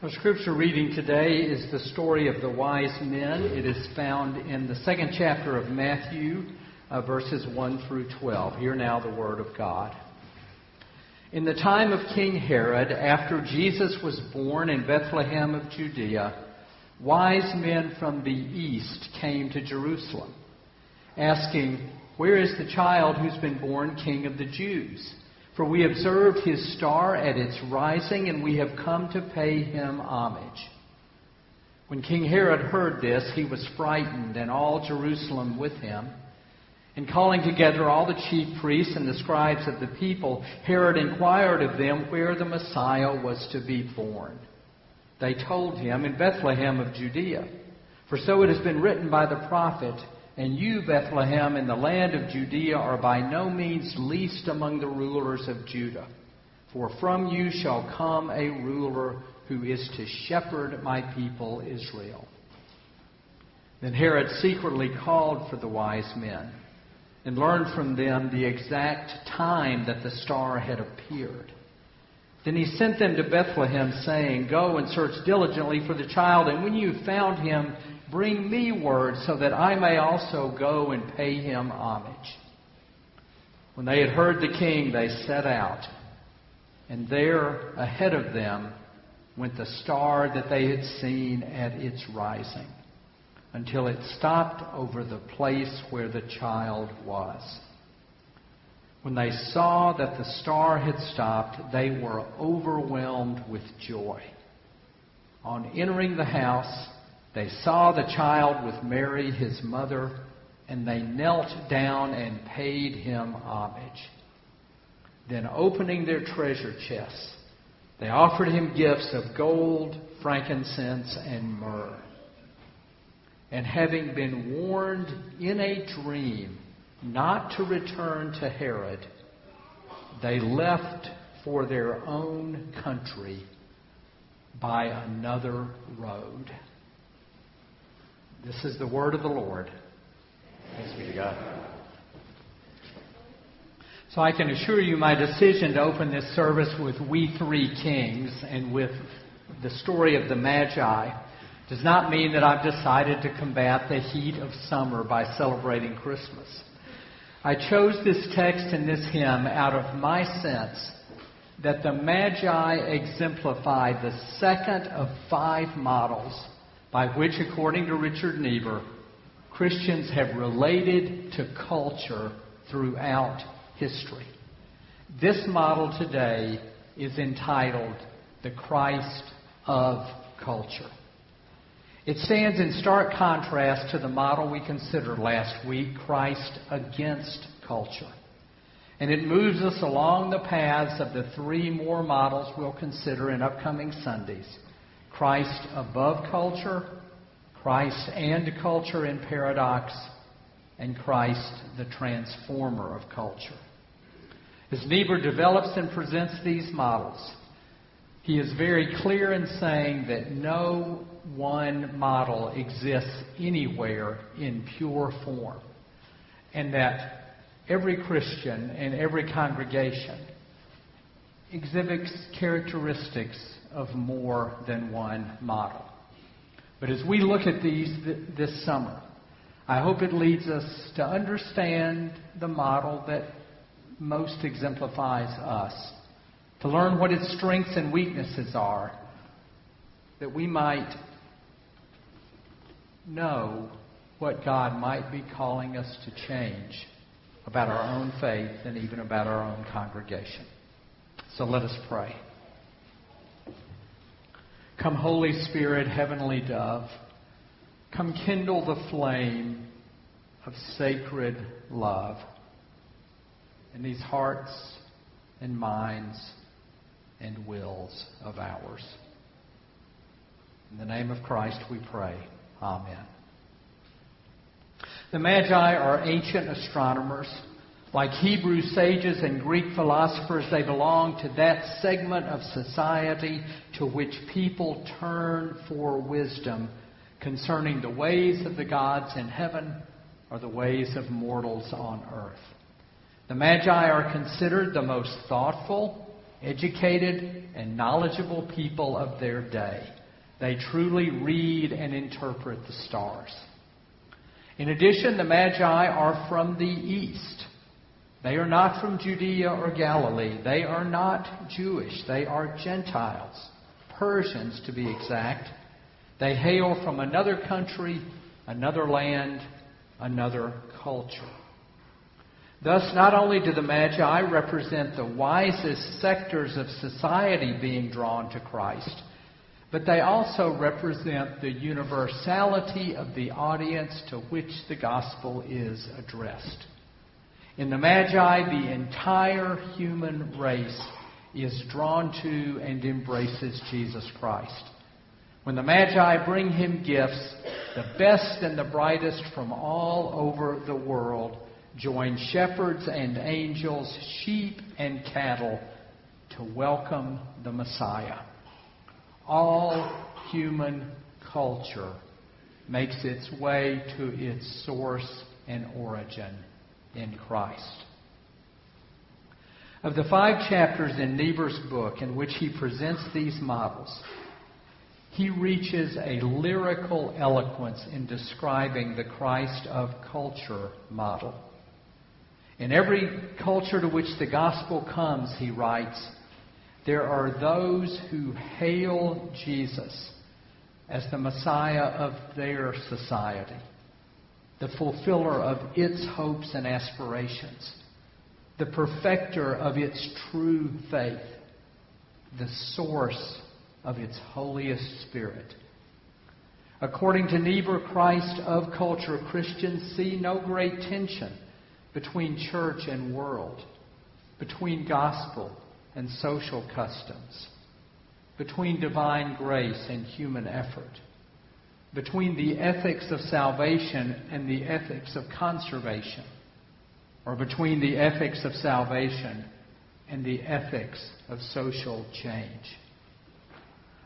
Our scripture reading today is the story of the wise men. It is found in the second chapter of Matthew, uh, verses 1 through 12. Hear now the word of God. In the time of King Herod, after Jesus was born in Bethlehem of Judea, wise men from the east came to Jerusalem, asking, Where is the child who's been born King of the Jews? For we observed his star at its rising, and we have come to pay him homage. When King Herod heard this, he was frightened, and all Jerusalem with him. And calling together all the chief priests and the scribes of the people, Herod inquired of them where the Messiah was to be born. They told him, In Bethlehem of Judea. For so it has been written by the prophet, and you, Bethlehem, in the land of Judea, are by no means least among the rulers of Judah. For from you shall come a ruler who is to shepherd my people Israel. Then Herod secretly called for the wise men and learned from them the exact time that the star had appeared. Then he sent them to Bethlehem, saying, Go and search diligently for the child, and when you found him, Bring me word so that I may also go and pay him homage. When they had heard the king, they set out. And there, ahead of them, went the star that they had seen at its rising, until it stopped over the place where the child was. When they saw that the star had stopped, they were overwhelmed with joy. On entering the house, they saw the child with Mary, his mother, and they knelt down and paid him homage. Then, opening their treasure chests, they offered him gifts of gold, frankincense, and myrrh. And having been warned in a dream not to return to Herod, they left for their own country by another road. This is the word of the Lord. Thanks be to God. So I can assure you my decision to open this service with We Three Kings and with the story of the Magi does not mean that I've decided to combat the heat of summer by celebrating Christmas. I chose this text and this hymn out of my sense that the Magi exemplify the second of five models by which, according to Richard Niebuhr, Christians have related to culture throughout history. This model today is entitled The Christ of Culture. It stands in stark contrast to the model we considered last week, Christ against culture. And it moves us along the paths of the three more models we'll consider in upcoming Sundays Christ above culture, Christ and culture in paradox, and Christ the transformer of culture. As Niebuhr develops and presents these models, he is very clear in saying that no one model exists anywhere in pure form, and that every Christian and every congregation exhibits characteristics of more than one model. But as we look at these th- this summer, I hope it leads us to understand the model that most exemplifies us, to learn what its strengths and weaknesses are, that we might know what God might be calling us to change about our own faith and even about our own congregation. So let us pray. Come, Holy Spirit, heavenly dove. Come kindle the flame of sacred love in these hearts and minds and wills of ours. In the name of Christ we pray. Amen. The Magi are ancient astronomers like Hebrew sages and Greek philosophers, they belong to that segment of society to which people turn for wisdom concerning the ways of the gods in heaven or the ways of mortals on earth. The Magi are considered the most thoughtful, educated and knowledgeable people of their day. They truly read and interpret the stars. In addition, the Magi are from the east. They are not from Judea or Galilee. They are not Jewish. They are Gentiles, Persians to be exact. They hail from another country, another land, another culture. Thus, not only do the Magi represent the wisest sectors of society being drawn to Christ, but they also represent the universality of the audience to which the gospel is addressed. In the Magi, the entire human race is drawn to and embraces Jesus Christ. When the Magi bring him gifts, the best and the brightest from all over the world join shepherds and angels, sheep and cattle to welcome the Messiah. All human culture makes its way to its source and origin in Christ. Of the five chapters in Niebuhr's book in which he presents these models, he reaches a lyrical eloquence in describing the Christ of culture model. In every culture to which the gospel comes, he writes, there are those who hail Jesus as the Messiah of their society, the fulfiller of its hopes and aspirations, the perfecter of its true faith, the source of its holiest spirit. According to Niebuhr, Christ of culture, Christians see no great tension between church and world, between gospel and social customs, between divine grace and human effort, between the ethics of salvation and the ethics of conservation, or between the ethics of salvation and the ethics of social change.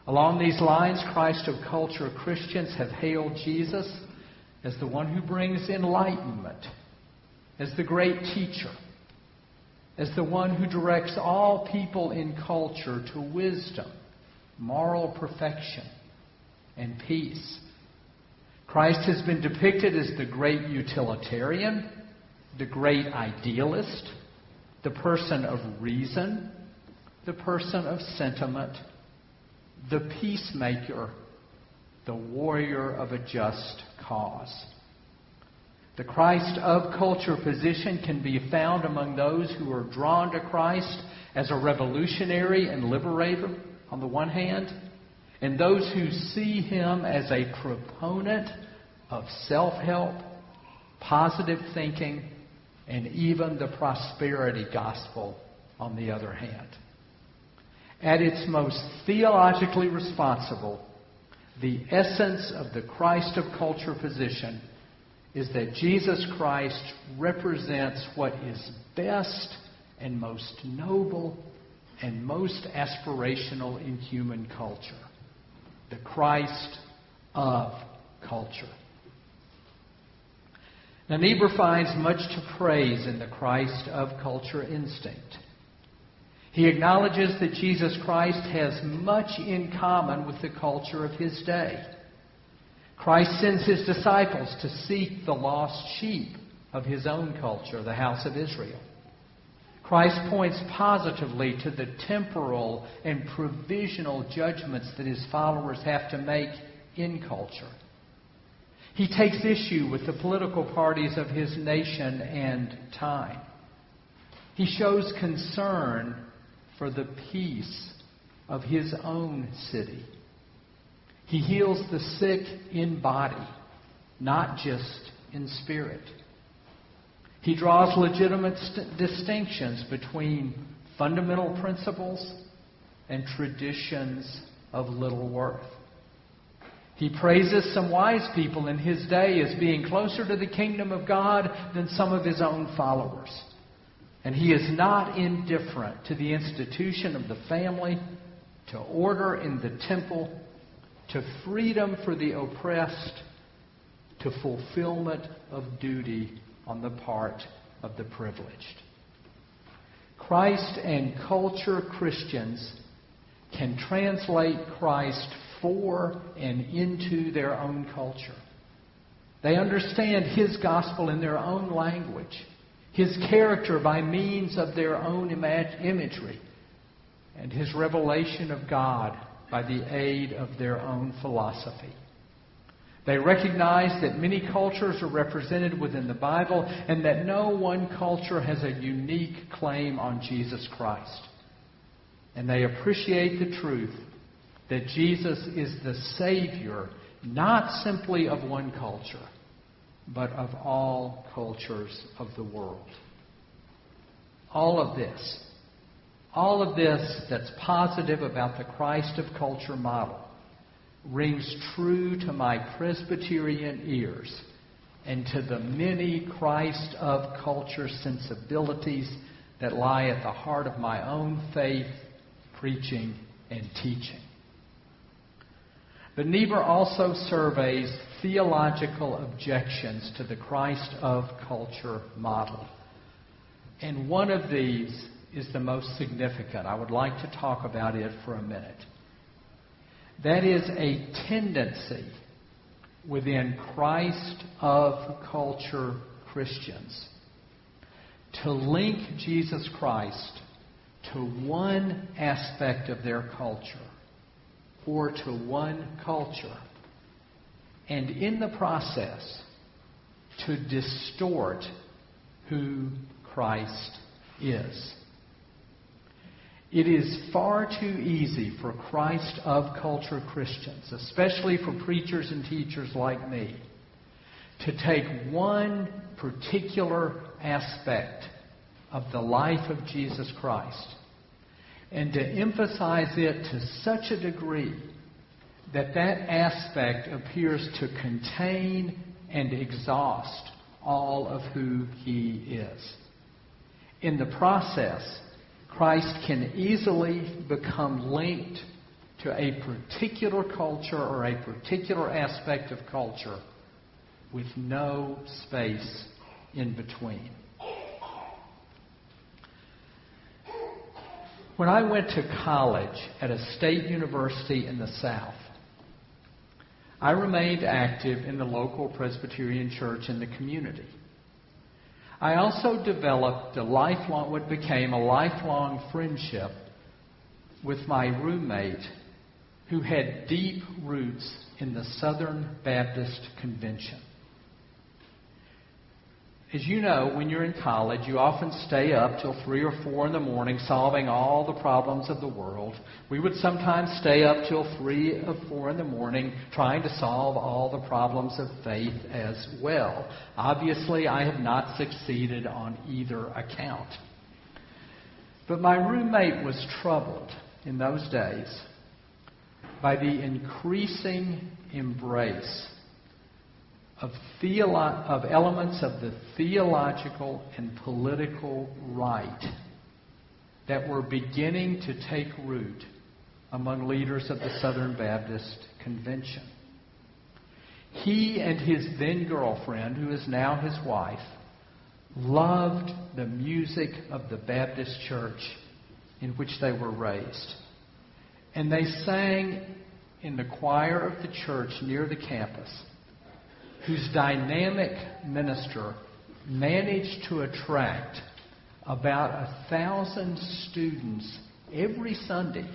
Along these lines, Christ of culture Christians have hailed Jesus as the one who brings enlightenment as the great teacher, as the one who directs all people in culture to wisdom, moral perfection, and peace. Christ has been depicted as the great utilitarian, the great idealist, the person of reason, the person of sentiment, the peacemaker, the warrior of a just cause. The Christ of culture position can be found among those who are drawn to Christ as a revolutionary and liberator, on the one hand, and those who see him as a proponent of self help, positive thinking, and even the prosperity gospel, on the other hand. At its most theologically responsible, the essence of the Christ of culture position is that Jesus Christ represents what is best and most noble and most aspirational in human culture the Christ of culture. Now, Niebuhr finds much to praise in the Christ of culture instinct. He acknowledges that Jesus Christ has much in common with the culture of his day. Christ sends his disciples to seek the lost sheep of his own culture, the house of Israel. Christ points positively to the temporal and provisional judgments that his followers have to make in culture. He takes issue with the political parties of his nation and time. He shows concern for the peace of his own city. He heals the sick in body, not just in spirit. He draws legitimate st- distinctions between fundamental principles and traditions of little worth. He praises some wise people in his day as being closer to the kingdom of God than some of his own followers. And he is not indifferent to the institution of the family, to order in the temple, to freedom for the oppressed, to fulfillment of duty on the part of the privileged. Christ and culture Christians can translate Christ for and into their own culture. They understand His gospel in their own language, His character by means of their own imagery, and His revelation of God by the aid of their own philosophy. They recognize that many cultures are represented within the Bible and that no one culture has a unique claim on Jesus Christ. And they appreciate the truth that Jesus is the Savior, not simply of one culture, but of all cultures of the world. All of this, all of this that's positive about the Christ of culture model rings true to my Presbyterian ears and to the many Christ of culture sensibilities that lie at the heart of my own faith, preaching, and teaching. But Niebuhr also surveys theological objections to the Christ of culture model. And one of these is the most significant. I would like to talk about it for a minute. That is a tendency within Christ of culture Christians to link Jesus Christ to one aspect of their culture or to one culture, and in the process to distort who Christ is. It is far too easy for Christ of culture Christians, especially for preachers and teachers like me, to take one particular aspect of the life of Jesus Christ and to emphasize it to such a degree that that aspect appears to contain and exhaust all of who he is. In the process, Christ can easily become linked to a particular culture or a particular aspect of culture with no space in between. When I went to college at a state university in the South, I remained active in the local Presbyterian church in the community. I also developed a lifelong, what became a lifelong friendship with my roommate who had deep roots in the Southern Baptist Convention. As you know, when you're in college, you often stay up till 3 or 4 in the morning solving all the problems of the world. We would sometimes stay up till 3 or 4 in the morning trying to solve all the problems of faith as well. Obviously, I have not succeeded on either account. But my roommate was troubled in those days by the increasing embrace of, theolo- of elements of the theological and political right that were beginning to take root among leaders of the Southern Baptist Convention. He and his then girlfriend, who is now his wife, loved the music of the Baptist church in which they were raised. And they sang in the choir of the church near the campus whose dynamic minister managed to attract about a thousand students every Sunday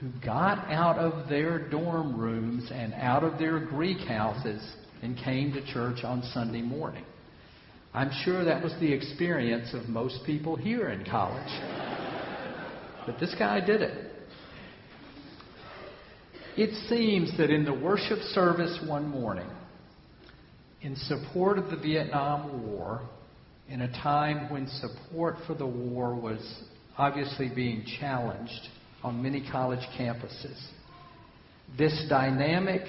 who got out of their dorm rooms and out of their Greek houses and came to church on Sunday morning. I'm sure that was the experience of most people here in college. But this guy did it. It seems that in the worship service one morning, in support of the Vietnam War, in a time when support for the war was obviously being challenged on many college campuses, this dynamic,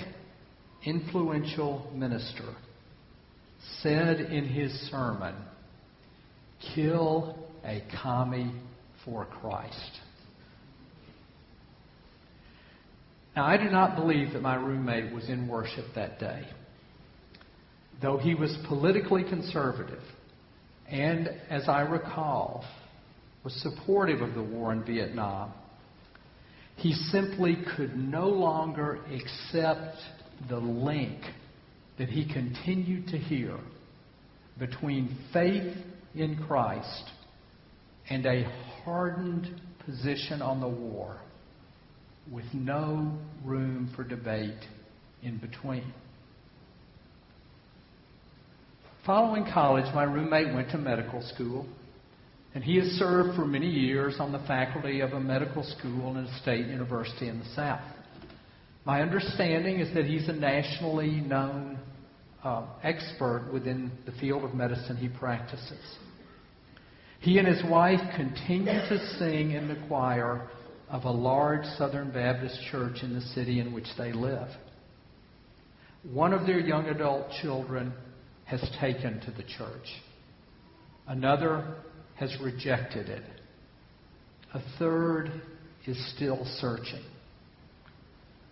influential minister said in his sermon, Kill a commie for Christ. Now, I do not believe that my roommate was in worship that day though he was politically conservative, and as I recall, was supportive of the war in Vietnam. He simply could no longer accept the link that he continued to hear between faith in Christ and a hardened position on the war with no room for debate in between. Following college, my roommate went to medical school, and he has served for many years on the faculty of a medical school in a state university in the South. My understanding is that he's a nationally known uh, expert within the field of medicine he practices. He and his wife continue to sing in the choir of a large Southern Baptist church in the city in which they live. One of their young adult children has taken to the church. Another has rejected it. A third is still searching.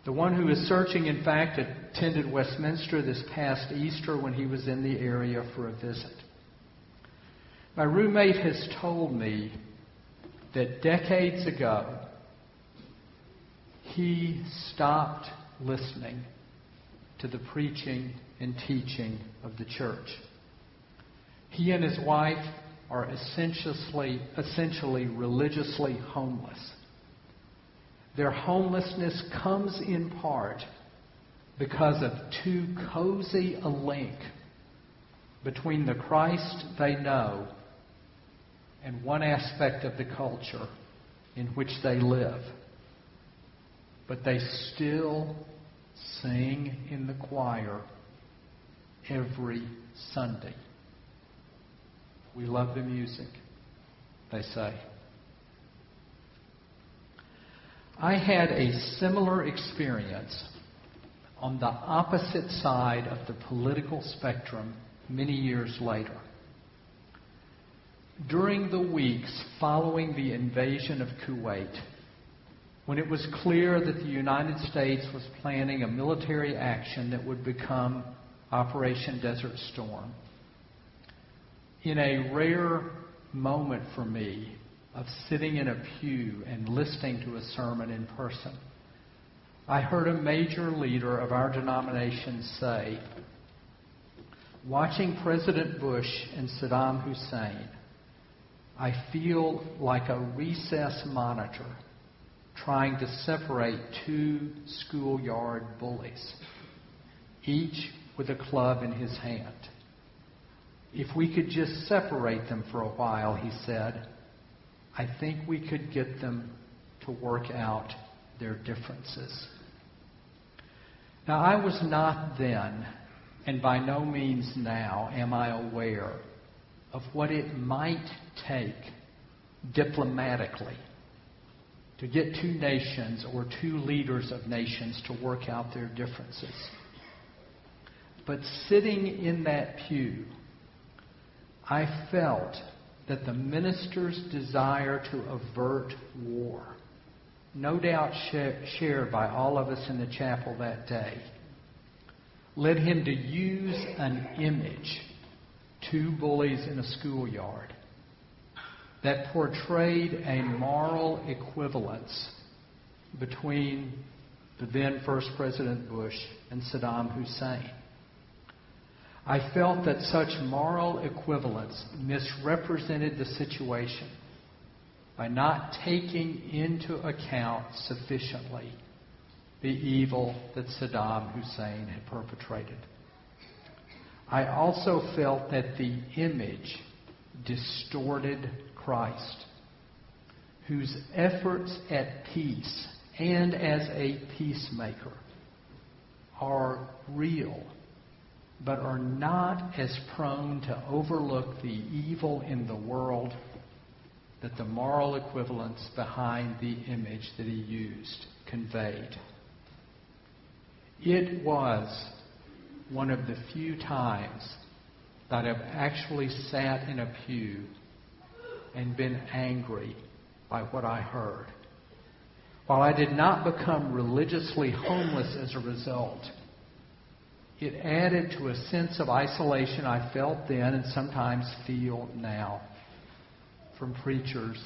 The one who is searching, in fact, attended Westminster this past Easter when he was in the area for a visit. My roommate has told me that decades ago he stopped listening to the preaching and teaching of the church. He and his wife are essentially, essentially religiously homeless. Their homelessness comes in part because of too cozy a link between the Christ they know and one aspect of the culture in which they live. But they still sing in the choir every Sunday. We love the music, they say. I had a similar experience on the opposite side of the political spectrum many years later. During the weeks following the invasion of Kuwait, when it was clear that the United States was planning a military action that would become Operation Desert Storm, in a rare moment for me, of sitting in a pew and listening to a sermon in person, I heard a major leader of our denomination say, Watching President Bush and Saddam Hussein, I feel like a recess monitor trying to separate two schoolyard bullies, each with a club in his hand. If we could just separate them for a while, he said, I think we could get them to work out their differences. Now, I was not then, and by no means now, am I aware of what it might take diplomatically to get two nations or two leaders of nations to work out their differences. But sitting in that pew, I felt that the minister's desire to avert war, no doubt shared by all of us in the chapel that day, led him to use an image, two bullies in a schoolyard, that portrayed a moral equivalence between the then First President Bush and Saddam Hussein. I felt that such moral equivalence misrepresented the situation by not taking into account sufficiently the evil that Saddam Hussein had perpetrated. I also felt that the image distorted Christ, whose efforts at peace and as a peacemaker are real but are not as prone to overlook the evil in the world that the moral equivalence behind the image that he used conveyed. It was one of the few times that I've actually sat in a pew and been angry by what I heard. While I did not become religiously homeless as a result, it added to a sense of isolation I felt then and sometimes feel now from preachers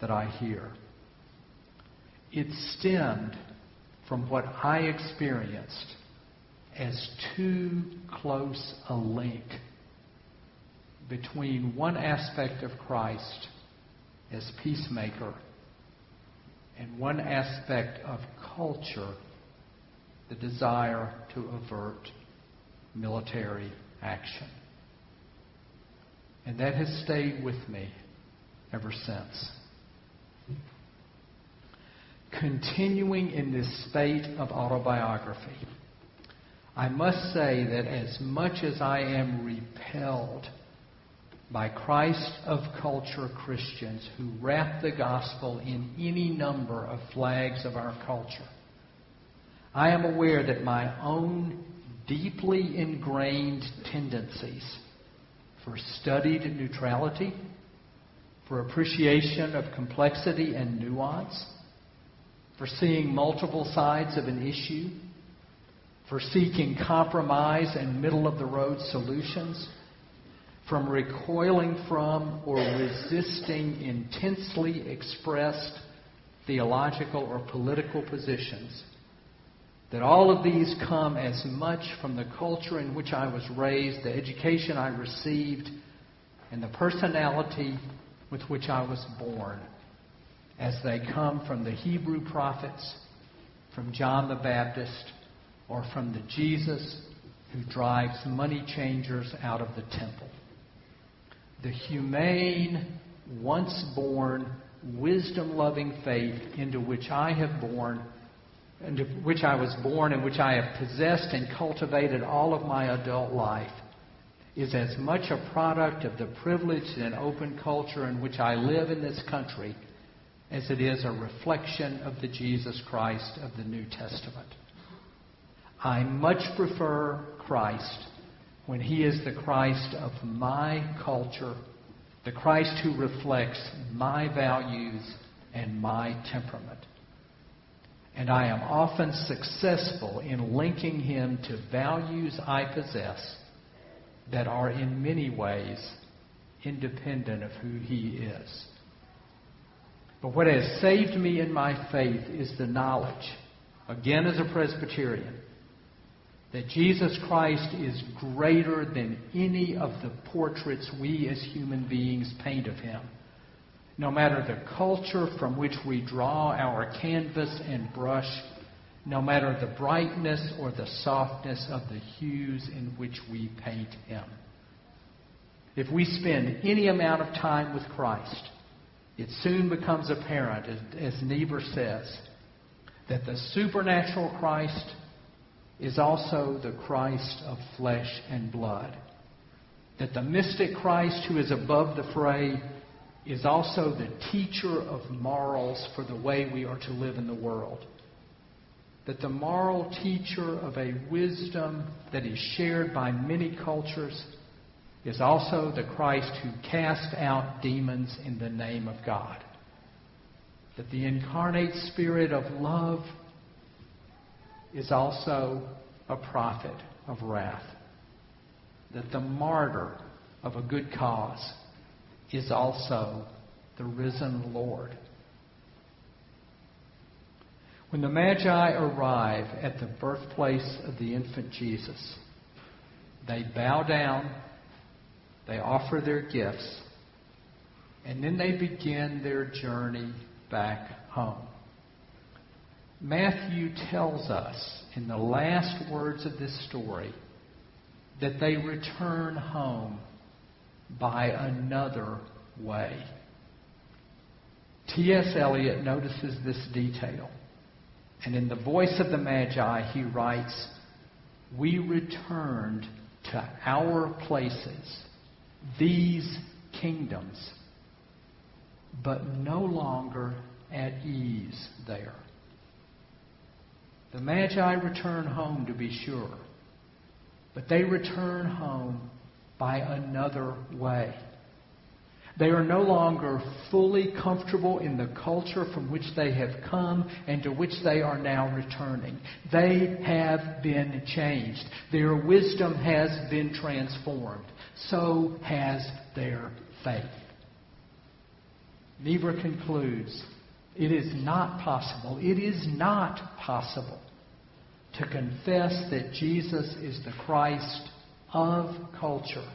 that I hear. It stemmed from what I experienced as too close a link between one aspect of Christ as peacemaker and one aspect of culture, the desire to avert military action. And that has stayed with me ever since. Continuing in this spate of autobiography, I must say that as much as I am repelled by Christ of culture Christians who wrap the gospel in any number of flags of our culture, I am aware that my own deeply ingrained tendencies for studied neutrality, for appreciation of complexity and nuance, for seeing multiple sides of an issue, for seeking compromise and middle of the road solutions, from recoiling from or resisting intensely expressed theological or political positions that all of these come as much from the culture in which I was raised, the education I received, and the personality with which I was born, as they come from the Hebrew prophets, from John the Baptist, or from the Jesus who drives money changers out of the temple. The humane, once born, wisdom loving faith into which I have born into which I was born and which I have possessed and cultivated all of my adult life is as much a product of the privileged and open culture in which I live in this country as it is a reflection of the Jesus Christ of the New Testament. I much prefer Christ when he is the Christ of my culture, the Christ who reflects my values and my temperament and I am often successful in linking him to values I possess that are in many ways independent of who he is. But what has saved me in my faith is the knowledge, again as a Presbyterian, that Jesus Christ is greater than any of the portraits we as human beings paint of him no matter the culture from which we draw our canvas and brush, no matter the brightness or the softness of the hues in which we paint Him. If we spend any amount of time with Christ, it soon becomes apparent, as, Niebuhr says, that the supernatural Christ is also the Christ of flesh and blood. That the mystic Christ who is above the fray is also the teacher of morals for the way we are to live in the world. That the moral teacher of a wisdom that is shared by many cultures is also the Christ who cast out demons in the name of God. That the incarnate spirit of love is also a prophet of wrath. That the martyr of a good cause is also the risen Lord. When the Magi arrive at the birthplace of the infant Jesus, they bow down, they offer their gifts, and then they begin their journey back home. Matthew tells us in the last words of this story that they return home by another way. T.S. Eliot notices this detail. And in the voice of the Magi, he writes, We returned to our places, these kingdoms, but no longer at ease there. The Magi return home to be sure, but they return home by another way. They are no longer fully comfortable in the culture from which they have come and to which they are now returning. They have been changed. Their wisdom has been transformed. So has their faith. Niebuhr concludes it is not possible, it is not possible to confess that Jesus is the Christ of culture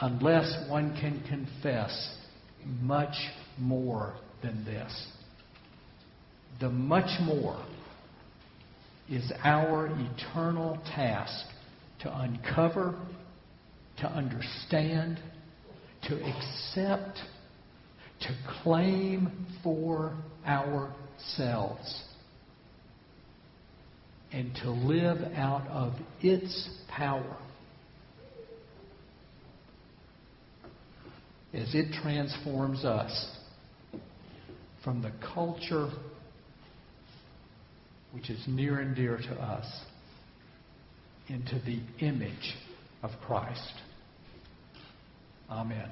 unless one can confess much more than this. The much more is our eternal task to uncover, to understand, to accept, to claim for ourselves, and to live out of its power as it transforms us from the culture which is near and dear to us into the image of Christ. Amen.